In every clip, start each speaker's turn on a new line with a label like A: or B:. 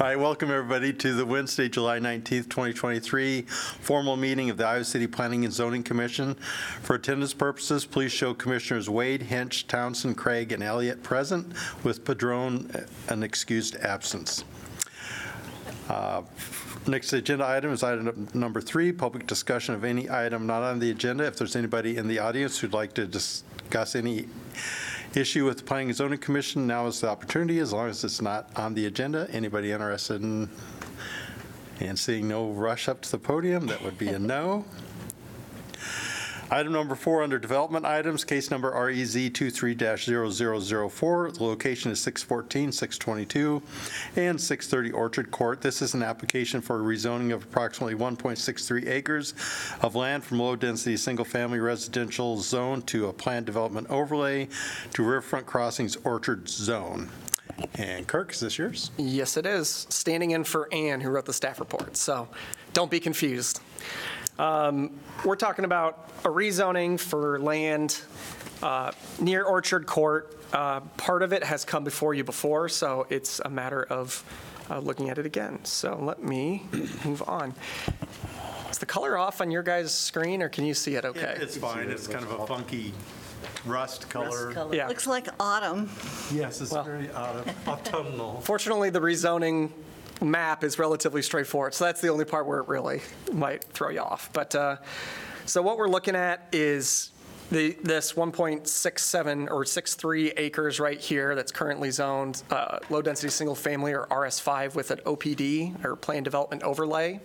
A: All right, welcome everybody to the Wednesday, July 19th, 2023 formal meeting of the Iowa City Planning and Zoning Commission. For attendance purposes, please show Commissioners Wade, Hensch, Townsend, Craig, and Elliott present, with Padron an excused absence. Uh, Next agenda item is item number three, public discussion of any item not on the agenda. If there's anybody in the audience who'd like to discuss any issue with the Planning and Zoning Commission, now is the opportunity, as long as it's not on the agenda. Anybody interested in, and seeing no rush up to the podium, that would be a no. Item number four, under development items, case number REZ 23-0004. The location is 614, 622, and 630 Orchard Court. This is an application for rezoning of approximately 1.63 acres of land from low-density, single-family residential zone to a planned development overlay to Riverfront Crossings Orchard Zone. And Kirk, is this yours?
B: Yes, it is. Standing in for Ann, who wrote the staff report. So don't be confused. Um, We're talking about a rezoning for land uh, near Orchard Court. Uh, Part of it has come before you before, so it's a matter of uh, looking at it again. So let me move on. Is the color off on your guys' screen, or can you see it okay?
A: It's fine, it's kind of a funky rust color.
B: Yeah.
C: Looks like autumn.
A: Yes, it's
B: Well-
A: very autumn- autumnal.
B: Fortunately, the rezoning map is relatively straightforward, so that's the only part where it really might throw you off. But, uh, so what we're looking at is the, this 1.67 or 63 acres right here that's currently zoned uh, low-density single-family or RS5 with an OPD, or plan Development Overlay.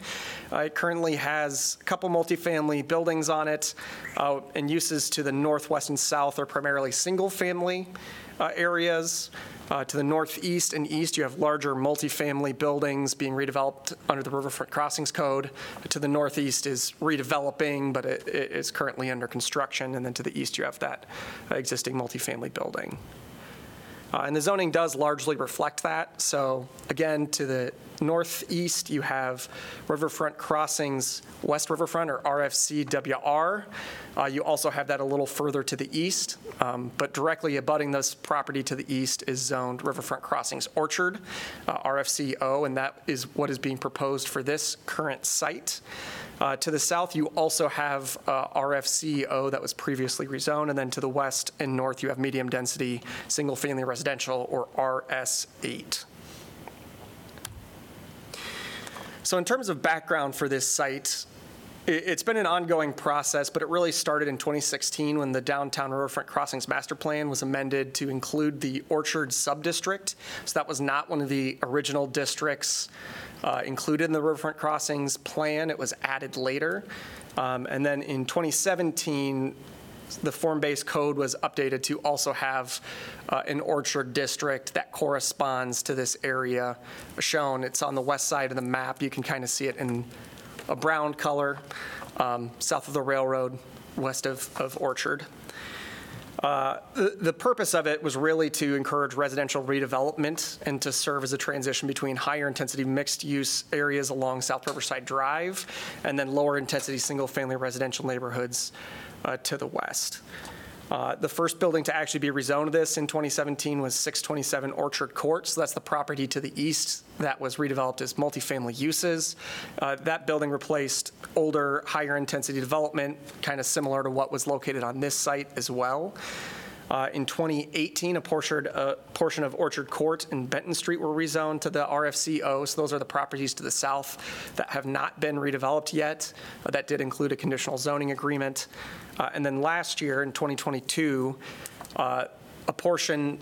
B: Uh, It currently has a couple multifamily buildings on it, uh, and uses to the northwest and south are primarily single-family uh, areas. Uh, To the northeast and east, you have larger multifamily buildings being redeveloped under the Riverfront Crossings Code. To the northeast is redeveloping, but it it is currently under construction. And then to the east, you have that uh, existing multifamily building. Uh, And the zoning does largely reflect that. So again, to the northeast, you have Riverfront Crossings West Riverfront, or RFCWR. Uh, You also have that a little further to the east, um, but directly abutting this property to the east is zoned Riverfront Crossings Orchard, uh, RFCO, and that is what is being proposed for this current site. Uh, To the south, you also have uh, RFCO that was previously rezoned, and then to the west and north, you have medium-density, single-family residential, or RS8. So in terms of background for this site, it's been an ongoing process, but it really started in 2016 when the downtown Riverfront Crossings Master Plan was amended to include the Orchard Subdistrict. So that was not one of the original districts uh, included in the Riverfront Crossings Plan. It was added later. Um, And then in 2017, the form-based code was updated to also have uh, an orchard district that corresponds to this area shown. It's on the west side of the map. You can kind of see it in a brown color, um, south of the railroad, west of of Orchard. Uh, The the purpose of it was really to encourage residential redevelopment and to serve as a transition between higher-intensity mixed-use areas along South Riverside Drive and then lower-intensity single-family residential neighborhoods uh, to the west. Uh, The first building to actually be rezoned this in 2017 was 627 Orchard Court, so that's the property to the east that was redeveloped as multifamily uses. Uh, That building replaced older, higher-intensity development, kind of similar to what was located on this site as well. Uh, In 2018, a portion, a portion of Orchard Court and Benton Street were rezoned to the RFCO, so those are the properties to the south that have not been redeveloped yet. Uh, That did include a conditional zoning agreement. Uh, And then last year, in 2022, uh, a portion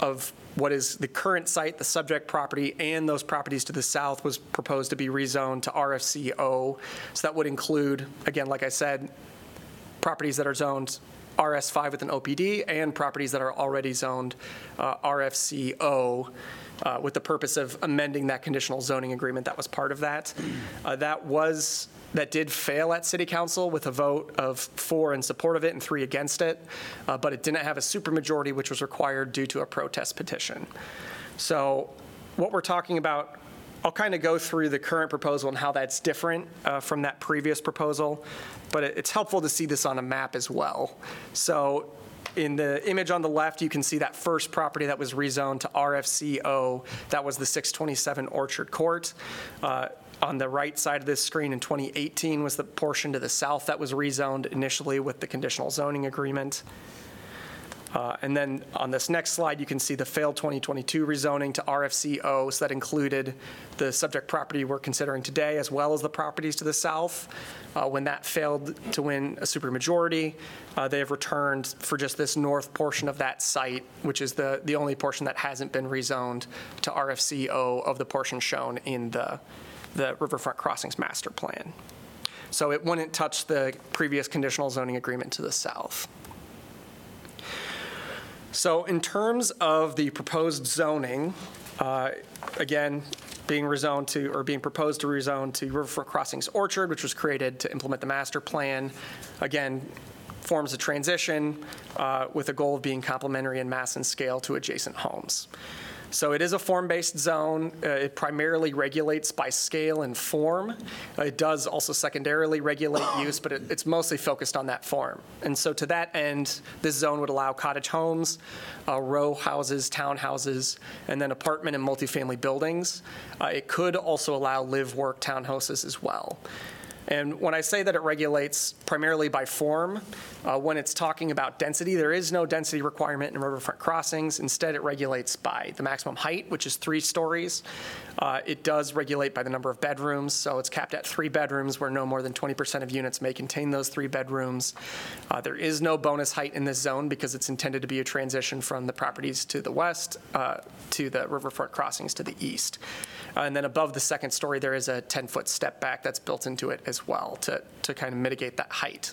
B: of what is the current site, the subject property, and those properties to the south was proposed to be rezoned to RFCO. So that would include, again, like I said, properties that are zoned RS5 with an OPD and properties that are already zoned uh, RFCO uh, with the purpose of amending that conditional zoning agreement that was part of that. Uh, That was, that did fail at city council with a vote of four in support of it and three against it, uh, but it didn't have a supermajority, which was required due to a protest petition. So what we're talking about, I'll kind of go through the current proposal and how that's different uh, from that previous proposal, but it- it's helpful to see this on a map as well. So In the image on the left, you can see that first property that was rezoned to RFCO. That was the 627 Orchard Court. Uh, On the right side of this screen in 2018 was the portion to the south that was rezoned initially with the conditional zoning agreement. Uh, And then on this next slide, you can see the failed 2022 rezoning to RFCO. So that included the subject property we're considering today, as well as the properties to the south. Uh, When that failed to win a supermajority, uh, they have returned for just this north portion of that site, which is the, the only portion that hasn't been rezoned to RFCO of the portion shown in the, the Riverfront Crossings Master Plan. So it wouldn't touch the previous conditional zoning agreement to the south. So in terms of the proposed zoning, uh, again, being rezoned to, or being proposed to rezone to Riverfront Crossings Orchard, which was created to implement the master plan, again, forms a transition uh, with a goal of being complementary in mass and scale to adjacent homes. So it is a form-based zone. Uh, It primarily regulates by scale and form. Uh, It does also secondarily regulate use, but it- it's mostly focused on that form. And so to that end, this zone would allow cottage homes, uh, row houses, townhouses, and then apartment and multifamily buildings. Uh, It could also allow live-work townhouses as well. And when I say that it regulates primarily by form, uh, when it's talking about density, there is no density requirement in riverfront crossings. Instead, it regulates by the maximum height, which is three stories. Uh, It does regulate by the number of bedrooms, so it's capped at three bedrooms where no more than 20% of units may contain those three bedrooms. Uh, There is no bonus height in this zone because it's intended to be a transition from the properties to the west uh, to the riverfront crossings to the east. Uh, And then above the second story, there is a 10-foot step back that's built into it as well to, to kind of mitigate that height.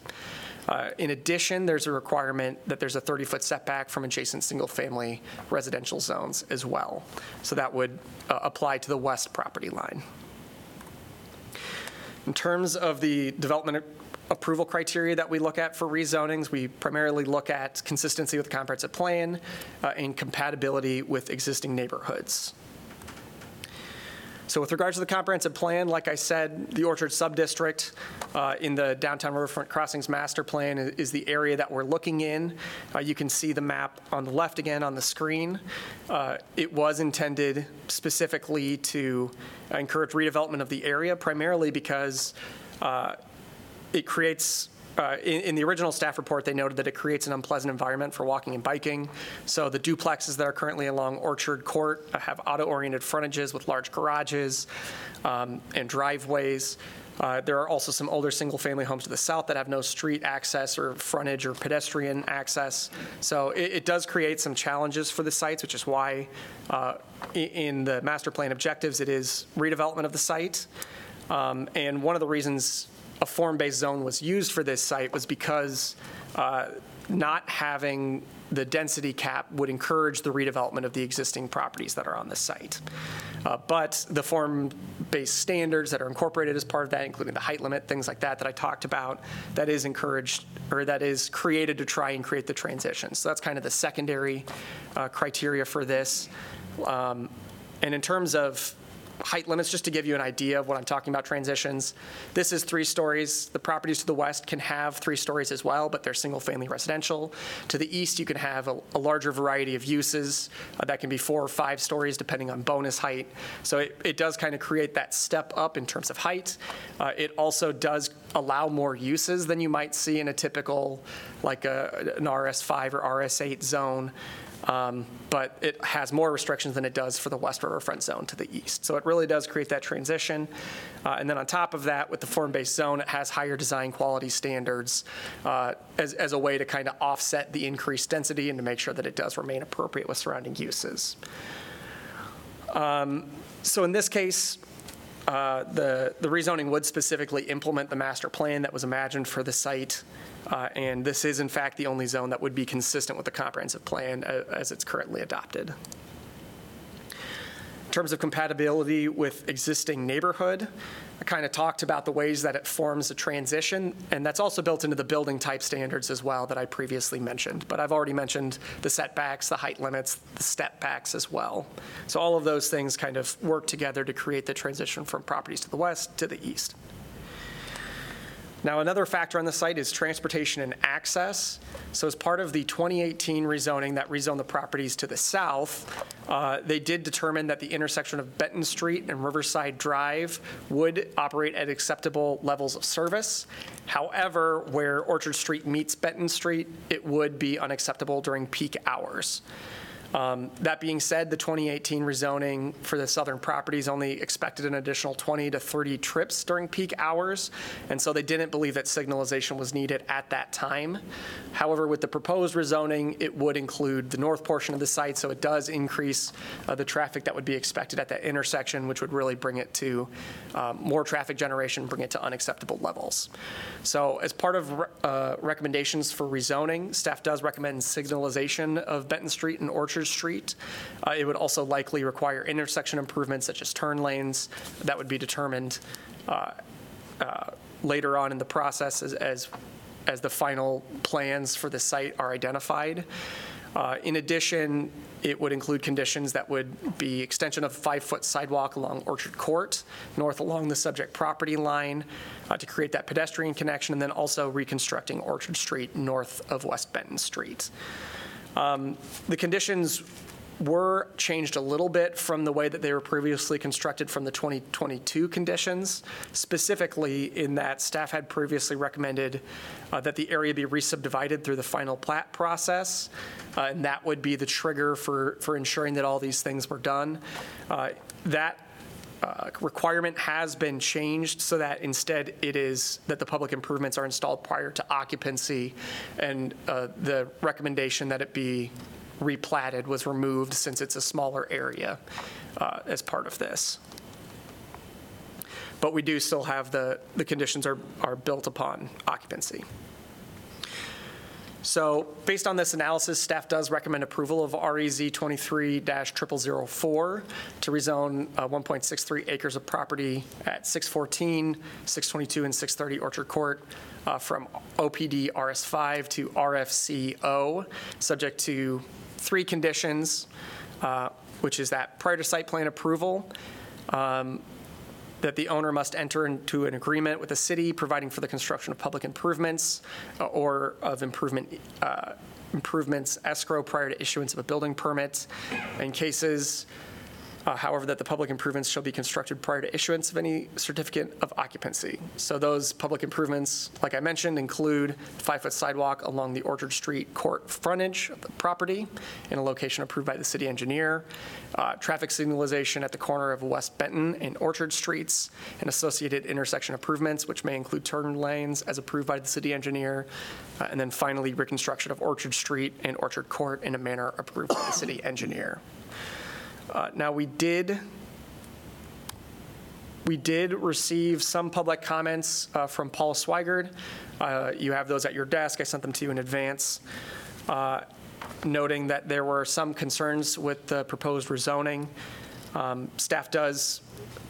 B: Uh, In addition, there's a requirement that there's a 30-foot setback from adjacent single-family residential zones as well. So that would uh, apply to the west property line. In terms of the development approval criteria that we look at for rezonings, we primarily look at consistency with the comprehensive plan uh, and compatibility with existing neighborhoods. So with regards to the comprehensive plan, like I said, the Orchard Subdistrict uh, in the Downtown Riverfront Crossings Master Plan i- is the area that we're looking in. Uh, You can see the map on the left again on the screen. Uh, It was intended specifically to encourage redevelopment of the area, primarily because uh, it creates, uh, in, in the original staff report, they noted that it creates an unpleasant environment for walking and biking. So the duplexes that are currently along Orchard Court uh, have auto-oriented frontages with large garages um, and driveways. Uh, There are also some older single-family homes to the south that have no street access or frontage or pedestrian access. So it, it does create some challenges for the sites, which is why uh, in the master plan objectives, it is redevelopment of the site. Um, And one of the reasons a form-based zone was used for this site was because uh, not having the density cap would encourage the redevelopment of the existing properties that are on the site. Uh, But the form-based standards that are incorporated as part of that, including the height limit, things like that that I talked about, that is encouraged, or that is created to try and create the transition. So that's kind of the secondary uh, criteria for this. Um, And in terms of height limits, just to give you an idea of what I'm talking about transitions. This is three stories. The properties to the west can have three stories as well, but they're single-family residential. To the east, you can have a a larger variety of uses. uh, That can be four or five stories, depending on bonus height. So it, it does kind of create that step up in terms of height. Uh, It also does allow more uses than you might see in a typical, like a- an RS5 or RS8 zone. Um, but it has more restrictions than it does for the West Riverfront Zone to the east. So it really does create that transition. Uh, And then on top of that, with the form-based zone, it has higher design quality standards uh, as, as a way to kind of offset the increased density and to make sure that it does remain appropriate with surrounding uses. Um, So in this case, uh, the, the rezoning would specifically implement the master plan that was imagined for the site. uh, And this is in fact the only zone that would be consistent with the comprehensive plan uh, as it's currently adopted. In terms of compatibility with existing neighborhood, I kind of talked about the ways that it forms a transition, and that's also built into the building type standards as well that I previously mentioned. But I've already mentioned the setbacks, the height limits, the step backs as well. So all of those things kind of work together to create the transition from properties to the west to the east. Now, another factor on the site is transportation and access. So as part of the 2018 rezoning that rezoned the properties to the south, uh, they did determine that the intersection of Benton Street and Riverside Drive would operate at acceptable levels of service. However, where Orchard Street meets Benton Street, it would be unacceptable during peak hours. Um, That being said, the 2018 rezoning for the southern properties only expected an additional 20 to 30 trips during peak hours, and so they didn't believe that signalization was needed at that time. However, with the proposed rezoning, it would include the north portion of the site, so it does increase uh, the traffic that would be expected at that intersection, which would really bring it to um, more traffic generation, bring it to unacceptable levels. So as part of uh, recommendations for rezoning, staff does recommend signalization of Benton Street and Orchard Street. Uh, It would also likely require intersection improvements such as turn lanes that would be determined uh, uh, later on in the process as- as, as the final plans for the site are identified. Uh, In addition, it would include conditions that would be extension of five-foot sidewalk along Orchard Court, north along the subject property line, uh, to create that pedestrian connection, and then also reconstructing Orchard Street north of West Benton Street. Um, The conditions were changed a little bit from the way that they were previously constructed from the 2022 conditions, specifically in that staff had previously recommended uh, that the area be re-subdivided through the final plat process, uh, and that would be the trigger for, for ensuring that all these things were done. Uh, That uh, requirement has been changed so that instead it is that the public improvements are installed prior to occupancy, and uh, the recommendation that it be replatted was removed since it's a smaller area uh, as part of this. But we do still have the, the conditions are, are built upon occupancy. So based on this analysis, staff does recommend approval of REZ 23-0004 to rezone uh, 1.63 acres of property at 614, 622, and 630 Orchard Court uh, from OPD RS5 to RFCO, subject to three conditions, uh, which is that prior to site plan approval, that the owner must enter into an agreement with the city providing for the construction of public improvements uh, or of improvement, uh, improvements escrow prior to issuance of a building permit. In cases, uh, however, that the public improvements shall be constructed prior to issuance of any certificate of occupancy. So those public improvements, like I mentioned, include five-foot sidewalk along the Orchard Street court frontage of the property in a location approved by the city engineer, uh, traffic signalization at the corner of West Benton and Orchard Streets, and associated intersection improvements, which may include turn lanes as approved by the city engineer, uh, and then finally, reconstruction of Orchard Street and Orchard Court in a manner approved by the city engineer. Uh, Now, we did, we did receive some public comments uh, from Paul Swigert. Uh, You have those at your desk. I sent them to you in advance, uh, noting that there were some concerns with the proposed rezoning. Um, Staff does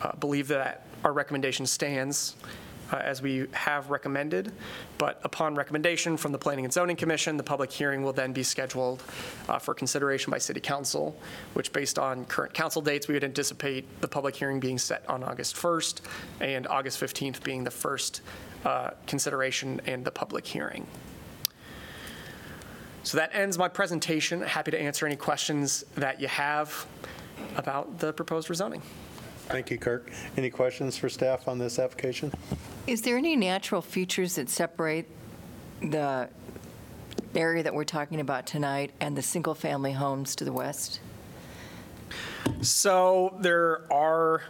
B: uh, believe that our recommendation stands uh, as we have recommended, but upon recommendation from the Planning and Zoning Commission, the public hearing will then be scheduled uh, for consideration by City Council, which based on current council dates, we would anticipate the public hearing being set on August 1st and August 15th being the first uh, consideration and the public hearing. So that ends my presentation. Happy to answer any questions that you have about the proposed rezoning.
A: Thank you, Kirk. Any questions for staff on this application?
C: Is there any natural features that separate the area that we're talking about tonight and the single-family homes to the west?
B: So there are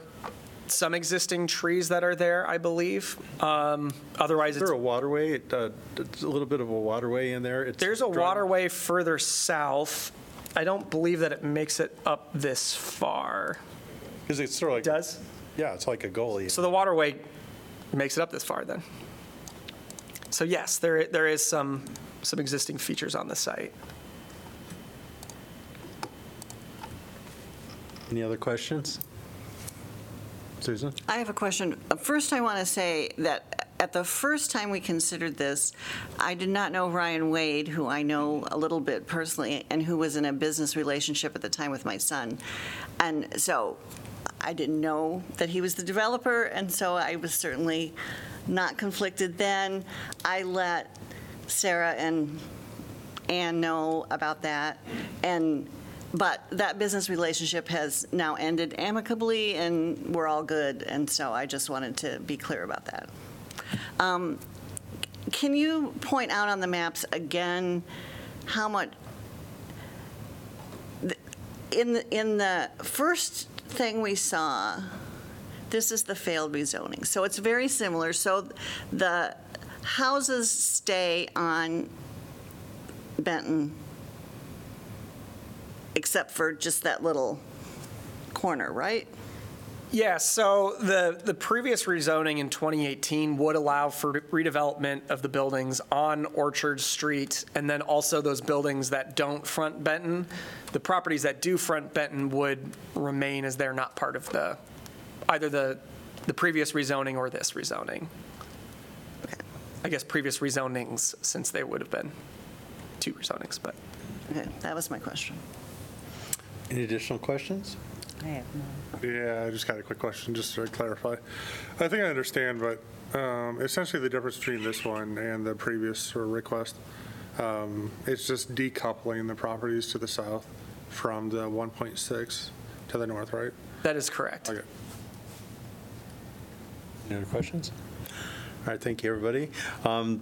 B: some existing trees that are there, I believe. Um, Otherwise,
A: Is
B: it's
A: there a waterway? It, uh, It's a little bit of a waterway in there. It's
B: There's a
A: dry-
B: waterway further south. I don't believe that it makes it up this far.
A: Because it's sort of like.
B: Does?
A: Yeah, it's like a goalie.
B: So the waterway makes it up this far then. So yes, there, there is some, some existing features on the site.
A: Any other questions? Susan?
D: I have a question. First, I want to say that at the first time we considered this, I did not know Ryan Wade, who I know a little bit personally, and who was in a business relationship at the time with my son. And so I didn't know that he was the developer, and so I was certainly not conflicted then. I let Sarah and Ann know about that, and, but that business relationship has now ended amicably, and we're all good, and so I just wanted to be clear about that. Um, Can you point out on the maps again how much, in the, in the first thing we saw, this is the failed rezoning. So it's very similar. So the houses stay on Benton, except for just that little corner, right?
B: Yeah, so the, the previous rezoning in 2018 would allow for redevelopment of the buildings on Orchard Street, and then also those buildings that don't front Benton. The properties that do front Benton would remain as they're not part of the, either the, the previous rezoning or this rezoning. I guess previous rezonings, since they would have been two rezonings, but.
D: Okay, that was my question.
A: Any additional questions?
E: Yeah, I just got a quick question, just to clarify. I think I understand, but um, essentially the difference between this one and the previous sort of request, um, it's just decoupling the properties to the south from the 1.6 to the north, right?
B: That is correct.
E: Okay.
A: Any other questions? All right, thank you, everybody. Um,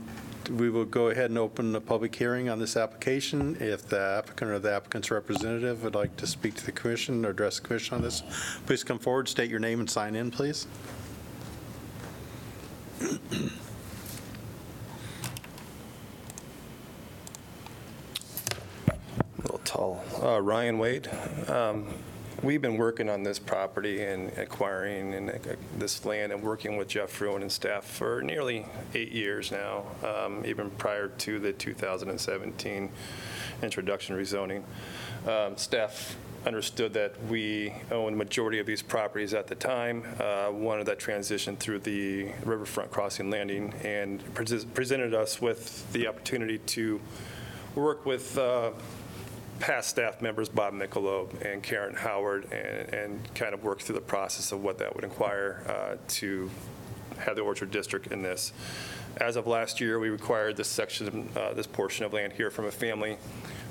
A: We will go ahead and open the public hearing on this application. If the applicant or the applicant's representative would like to speak to the commission or address the commission on this, please come forward, state your name and sign in, please.
F: A little tall. Uh, Ryan Wade. Um, We've been working on this property and acquiring and uh, this land and working with Geoff Fruin and staff for nearly eight years now, um, even prior to the 2017 introduction rezoning. Um, Staff understood that we owned the majority of these properties at the time, uh, wanted that transition through the riverfront crossing landing, and pres- presented us with the opportunity to work with uh, past staff members, Bob Miklo and Karen Howard, and, and kind of work through the process of what that would inquire uh, to have the Orchard District in this. As of last year, we required this section, uh, this portion of land here from a family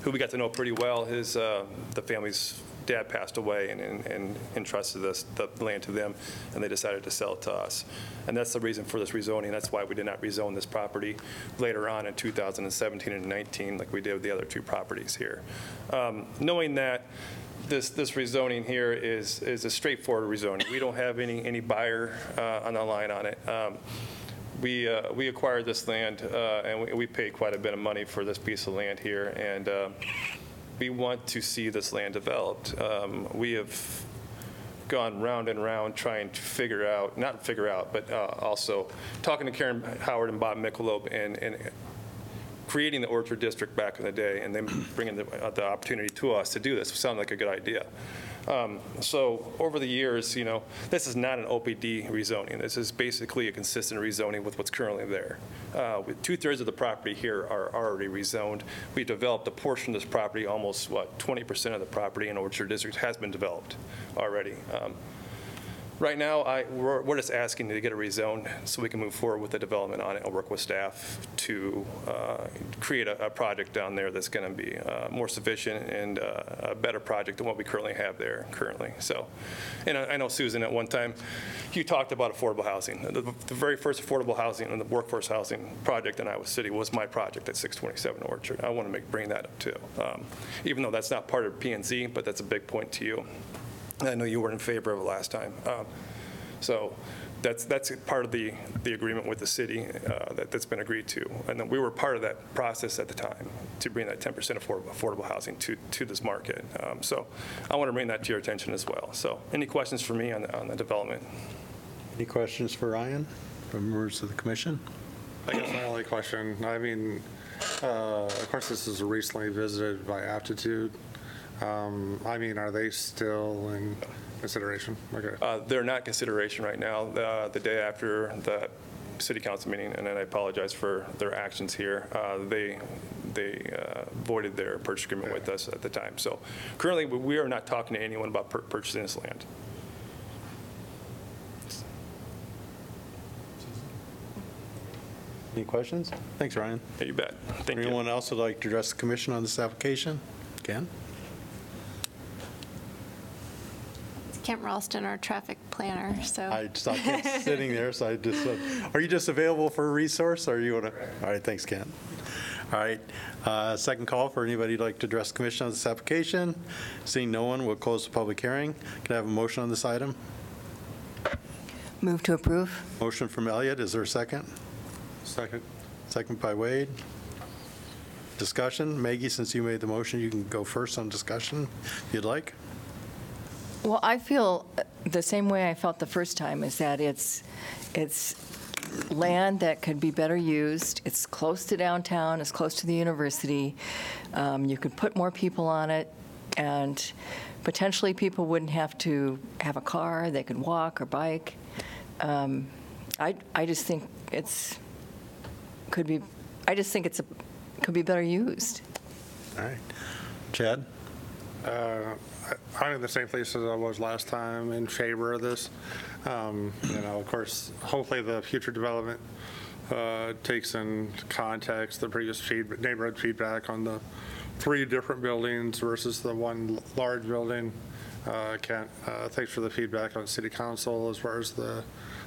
F: who we got to know pretty well. His, uh, the family's dad passed away and- and and entrusted the land to them, and they decided to sell it to us. And that's the reason for this rezoning. That's why we did not rezone this property later on in 2017 and 19, like we did with the other two properties here. Um, Knowing that this, this rezoning here is, is a straightforward rezoning. We don't have any, any buyer uh, on the line on it. Um, We, uh, we acquired this land, uh, and we- we paid quite a bit of money for this piece of land here, and uh, we want to see this land developed. Um, We have gone round and round trying to figure out, not figure out, but uh, also talking to Karen Howard and Bob Miklo and, and creating the Orchard District back in the day and then bringing the, uh, the opportunity to us to do this sounded like a good idea. Um, So over the years, you know, this is not an OPD rezoning. This is basically a consistent rezoning with what's currently there. Uh, with Two-thirds of the property here are already rezoned. We developed a portion of this property, almost, what, 20% of the property in Orchard District has been developed already. Um, Right now, I, we're, we're just asking to get it rezoned so we can move forward with the development on it and work with staff to uh, create a, a project down there that's going to be uh, more sufficient and uh, a better project than what we currently have there currently. So, and I I know Susan, at one time, you talked about affordable housing. The, the very first affordable housing and the workforce housing project in Iowa City was my project at 627 Orchard. I want to make, bring that up too. Um, Even though that's not part of P and Z, but that's a big point to you. I know you were in favor of it last time. Um, So that's, that's part of the, the agreement with the city uh, that, that's been agreed to. And then we were part of that process at the time to bring that 10% affordable, affordable housing to, to this market. Um, So I want to bring that to your attention as well. So any questions for me on, the- on the development?
A: Any questions for Ryan from members of the commission?
E: I guess my only question, I mean, uh, of course, this is recently visited by Aptitude. Um, I mean, are they still in consideration? Okay.
F: Uh, They're not consideration right now. The the day after the city council meeting, and then I apologize for their actions here, uh, they, they uh, voided their purchase agreement with us at the time. So currently, we- we are not talking to anyone about pur- purchasing this land.
A: Any questions? Thanks, Ryan.
F: You bet. Thank you.
A: Anyone else would like to address the commission on this application? Ken?
G: Kent Ralston, our traffic planner, so.
A: I saw Kent sitting there, so I just, said, are you just available for a resource, or you want to? All right, thanks, Kent. All right, uh, second call for anybody who'd like to address the commission on this application. Seeing no one, we'll close the public hearing. Can I have a motion on this item?
C: Move to approve?
A: Motion from Elliott, is there a second?
E: Second.
A: Second by Wade. Discussion? Maggie, since you made the motion, you can go first on discussion, if you'd like.
C: Well, I feel the same way I felt the first time, is that it's, it's land that could be better used. It's close to downtown, it's close to the university. Um, You could put more people on it, and potentially people wouldn't have to have a car, they could walk or bike. Um, I, I just think it's, could be, I just think it's, a could be better used.
A: All right. Chad?
E: Uh, I'm in the same place as I was last time, in favor of this. Um, You know, of course, hopefully the future development uh, takes in context the previous feed- neighborhood feedback on the three different buildings versus the one large building. Uh, Kent, uh, thanks for the feedback on city council as far as the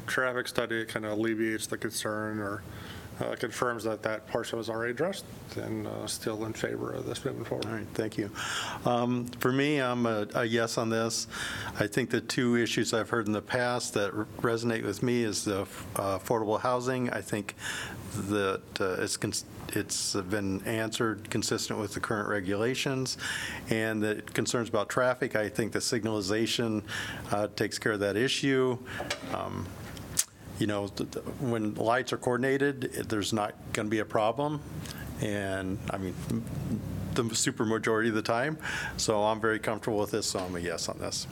E: traffic study. It kind of alleviates the concern or uh, confirms that that portion was already addressed and uh, still in favor of this moving forward.
A: All right, thank you. Um, For me, I'm a a yes on this. I think the two issues I've heard in the past that resonate with me is the uh, affordable housing. I think that uh, it's it's been answered consistent with the current regulations, and the concerns about traffic, I think the signalization uh, takes care of that issue. Um, you know, th- th- when lights are coordinated, it- there's not going to be a problem. And, I mean, the super majority of the time. So I'm very comfortable with this, so I'm a yes on this.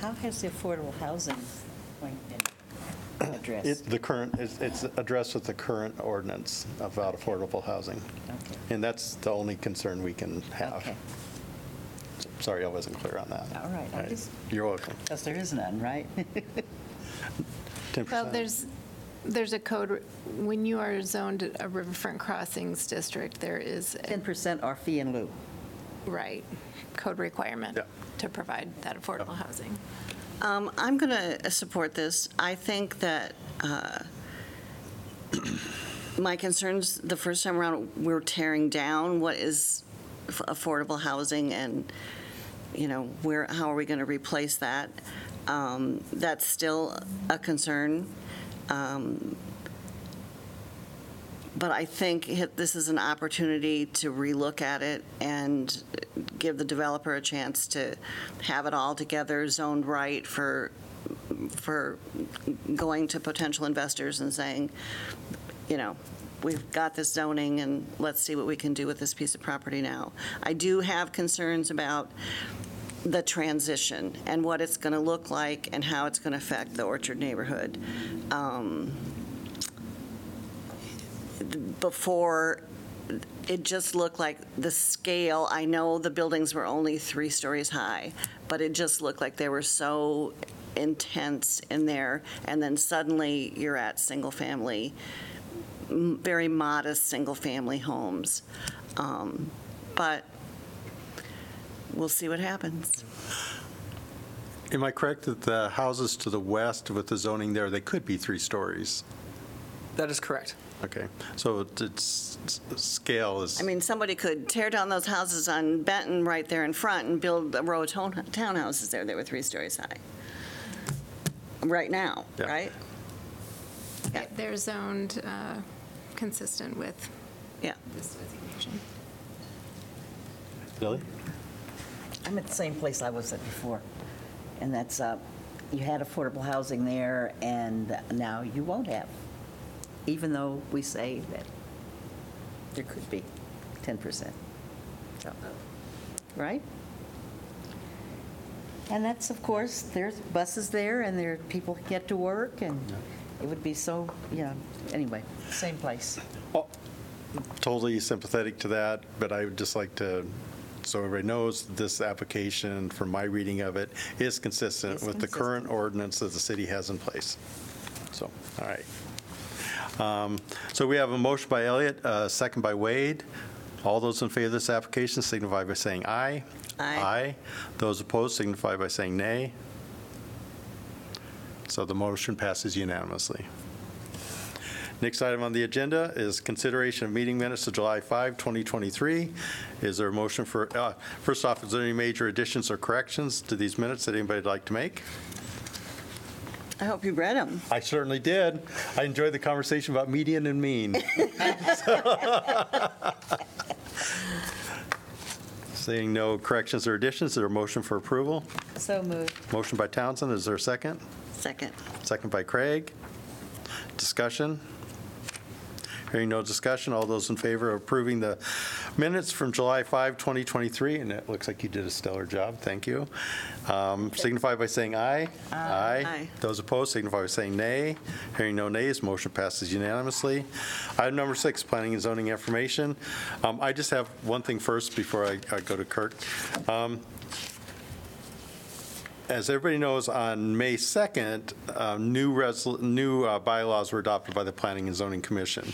H: How has the affordable housing point been addressed?
A: It, the current, it's- it's addressed with the current ordinance about affordable housing.
H: Okay.
A: And that's the only concern we can have.
H: Okay.
A: Sorry, I wasn't clear on that.
H: All right, just-
A: You're welcome.
H: Because there is none, right?
A: 10%.
G: Well, there's, there's a code, when you are zoned a riverfront crossings district, there is, a
H: 10% are fee and lieu.
G: right, code requirement
A: Yeah.
G: to provide that affordable housing.
D: Um, I'm going to support this. I think that uh, my concerns, the first time around, we're tearing down what is f- affordable housing and, you know, where, how are we going to replace that? Um, That's still a concern. Um, But I think this is an opportunity to relook at it and give the developer a chance to have it all together, zoned right for, for going to potential investors and saying, you know, we've got this zoning and let's see what we can do with this piece of property now. I do have concerns about the transition and what it's going to look like and how it's going to affect the Orchard neighborhood. Um, before, it just looked like the scale, I know the buildings were only three stories high, but it just looked like they were so intense in there, and then suddenly you're at single-family, very modest single-family homes. Um, But we'll see what happens.
A: Am I correct that the houses to the west with the zoning there, they could be three stories?
B: That is correct.
A: Okay, so it's, it's- scale is.
D: I mean, somebody could tear down those houses on Benton right there in front and build a row of town- townhouses there that were three stories high. Right now,
A: Yeah.
D: right? Yeah.
G: They're zoned uh, consistent with
D: Yeah.
G: this designation.
A: Billy?
H: I'm at the same place I was at before. And that's, uh, you had affordable housing there, and now you won't have, even though we say that there could be 10%. So, Right? And that's, of course, there's buses there, and there, people get to work, and it would be so, you know, anyway, same place.
A: Totally sympathetic to that, but I would just like to, so everybody knows, this application, from my reading of it, is consistent with the current ordinance that the city has in place. So, all right. Um, So we have a motion by Elliott, a second by Wade. All those in favor of this application signify by saying aye.
D: Aye.
A: Aye. Those opposed signify by saying nay. So the motion passes unanimously. Next item on the agenda is consideration of meeting minutes of July 5, 2023. Is there a motion for, uh, first off, is there any major additions or corrections to these minutes that anybody'd like to make?
D: I hope you read them.
A: I certainly did. I enjoyed the conversation about median and mean. Seeing no corrections or additions, is there a motion for approval?
H: So moved.
A: Motion by Townsend, is there a second?
D: Second.
A: Second by Craig. Discussion? Hearing no discussion, all those in favor of approving the minutes from July 5, 2023, and it looks like you did a stellar job, thank you, Um, signify by saying aye. Aye.
D: Aye.
A: Those opposed signify by saying nay. Hearing no nays, motion passes unanimously. Item number six, planning and zoning information. Um, I just have one thing first before I I go to Kirk. Um, as everybody knows, on May 2nd, uh, new resol- new uh, bylaws were adopted by the Planning and Zoning Commission.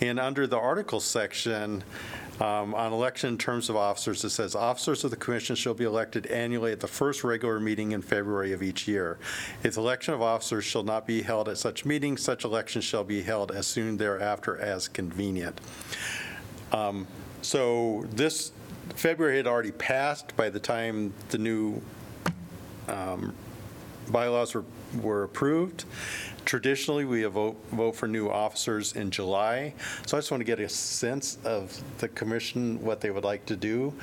A: And under the articles section, um, on election terms of officers, it says, "Officers of the commission shall be elected annually at the first regular meeting in February of each year. If election of officers shall not be held at such meetings, such election shall be held as soon thereafter as convenient." Um, So this, February had already passed by the time the new um, bylaws were, were approved. Traditionally, we vote, vote for new officers in July. So I just want to get a sense of the commission, what they would like to do,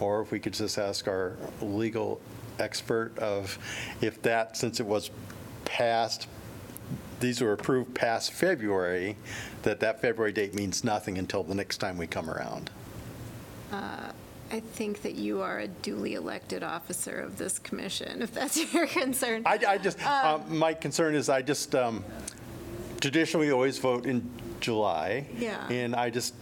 A: or if we could just ask our legal expert of if that, since it was passed, these were approved past February, that that February date means nothing until the next time we come around.
G: I think that you are a duly elected officer of this commission, if that's your concern.
A: I, I just, uh, my concern is I just, um, traditionally, always vote in July.
G: Yeah.
A: And I just,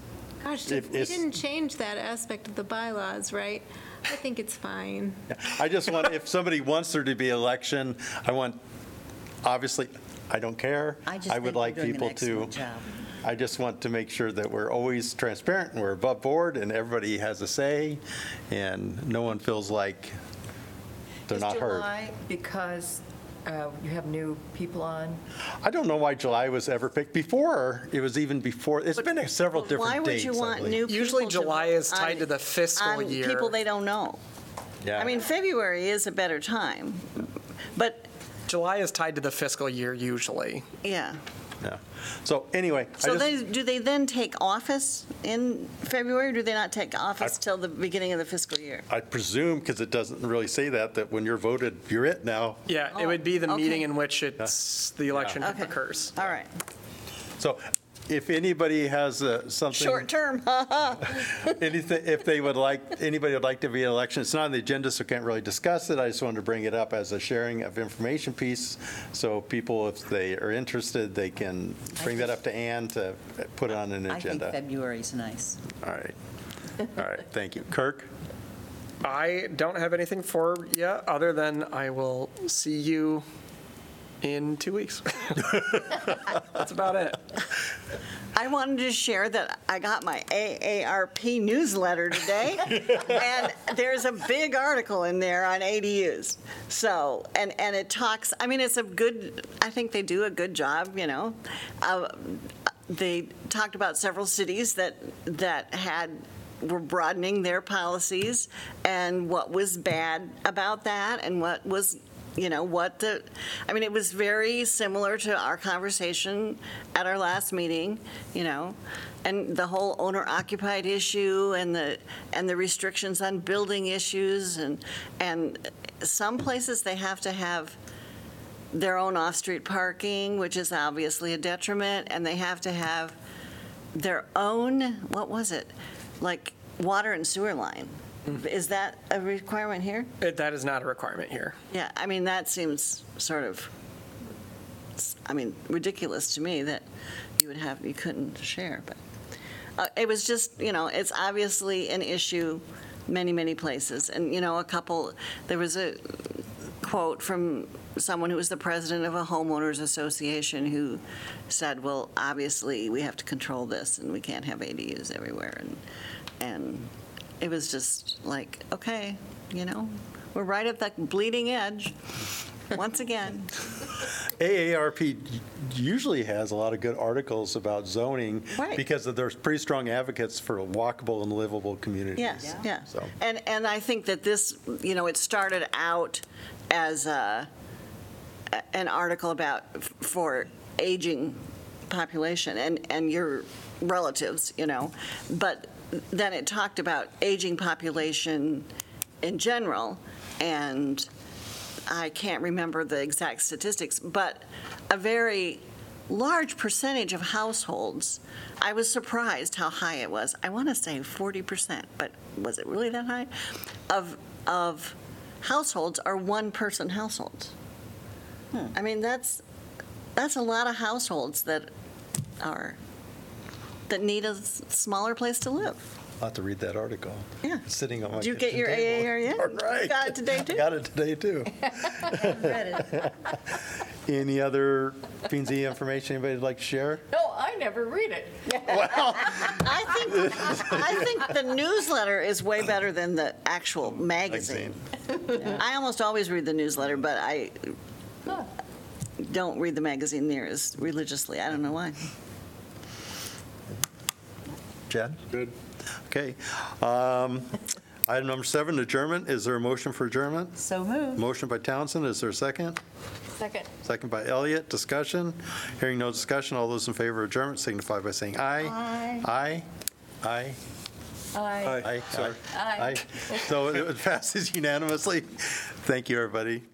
G: Gosh,
A: if
G: we
A: it's-
G: didn't change that aspect of the bylaws, right? I think it's fine.
A: I just want, if somebody wants there to be election, I want, obviously, I don't care.
H: I just
A: would
H: think you're
A: like
H: doing an
A: people to.
H: excellent job.
A: I just want to make sure that we're always transparent and we're above board and everybody has a say and no one feels like they're not
C: Is
A: heard.
C: July because uh, you have new people on?
A: I don't know why July was ever picked before. It was even before, it's been several different
D: Why
A: dates.
D: would you
A: I
D: want
A: believe.
D: new people
B: Usually
D: to
B: July
D: vote
B: is tied
D: on-
B: to the fiscal
D: on
B: year.
D: people they don't know.
A: Yeah.
D: I mean, February is a better time, but,
B: July is tied to the fiscal year usually.
D: yeah.
A: Yeah. So anyway, I
D: So
A: just,
D: they, do they then take office in February, or do they not take office till the beginning of the fiscal year?
A: I presume, because it doesn't really say that, that when you're voted, you're it now.
B: Yeah, it would be the
D: Oh,
B: meeting in which it's, the election
D: Okay.
B: occurs.
D: All right.
A: So if anybody has uh, something.
D: Short term,
A: Anything, if they would like, anybody would like to be in election, it's not on the agenda, so can't really discuss it. I just wanted to bring it up as a sharing of information piece. So people, if they are interested, they can bring that up to Ann to put it on an agenda.
H: I think
A: agenda.
H: February's nice.
A: All right. All right, thank you. Kirk?
B: I don't have anything for you, other than I will see you in two weeks. That's about it.
D: I wanted to share that I got my AARP newsletter today, and there's a big article in there on ADUs. So, and, and it talks, I mean, it's a good, I think they do a good job, you know. Uh, They talked about several cities that, that had, were broadening their policies, and what was bad about that, and what was you know, what the, I mean, it was very similar to our conversation at our last meeting, you know, and the whole owner occupied issue and the, and the restrictions on building issues and, and some places they have to have their own off-street parking, which is obviously a detriment, and they have to have their own, what was it? Like water and sewer line. Is that a requirement here?
B: It- That is not a requirement here.
D: Yeah, I mean, that seems sort of, I mean, ridiculous to me that you would have, you couldn't share, but uh, it was just, you know, it's obviously an issue many, many places. And, you know, a couple, there was a quote from someone who was the president of a homeowners association who said, well, obviously, we have to control this, and we can't have ADUs everywhere. And, and it was just like, okay, you know, we're right at the bleeding edge, once again.
A: AARP usually has a lot of good articles about zoning
D: Right.
A: because there's pretty strong advocates for walkable and livable communities.
D: Yes, yeah.
A: So-
D: And, and I think that this, you know, it started out as a, an article about, for aging population and, and your relatives, you know, but then it talked about aging population in general, and I can't remember the exact statistics, but a very large percentage of households, I was surprised how high it was. I want to say 40%, but was it really that high? Of, of households are one-person households. Hmm. I mean, that's, that's a lot of households that are, that need a s- smaller place to live.
A: I'll have to read that article.
D: Yeah.
A: It's Sitting on my
D: Did you get
A: kitchen
D: your
A: table.
D: AARP yet?
A: All right.
D: Got it today, too?
A: Got it today, too. Any other P and Z information anybody would like to share?
C: No, I never read it.
D: I think, I think the newsletter is way better than the actual magazine. I almost always read the newsletter, but I don't read the magazine near as religiously. I don't know why.
A: Chad?
E: Good.
A: Okay. Um, Item number seven, adjournment. Is there a motion for adjournment?
H: So moved.
A: Motion by Townsend. Is there a second?
C: Second.
A: Second by Elliott. Discussion? Hearing no discussion, all those in favor of adjournment signify by saying aye. Aye. Aye.
C: Aye.
A: Aye.
E: Sorry.
A: Aye. So it passes unanimously. Thank you, everybody.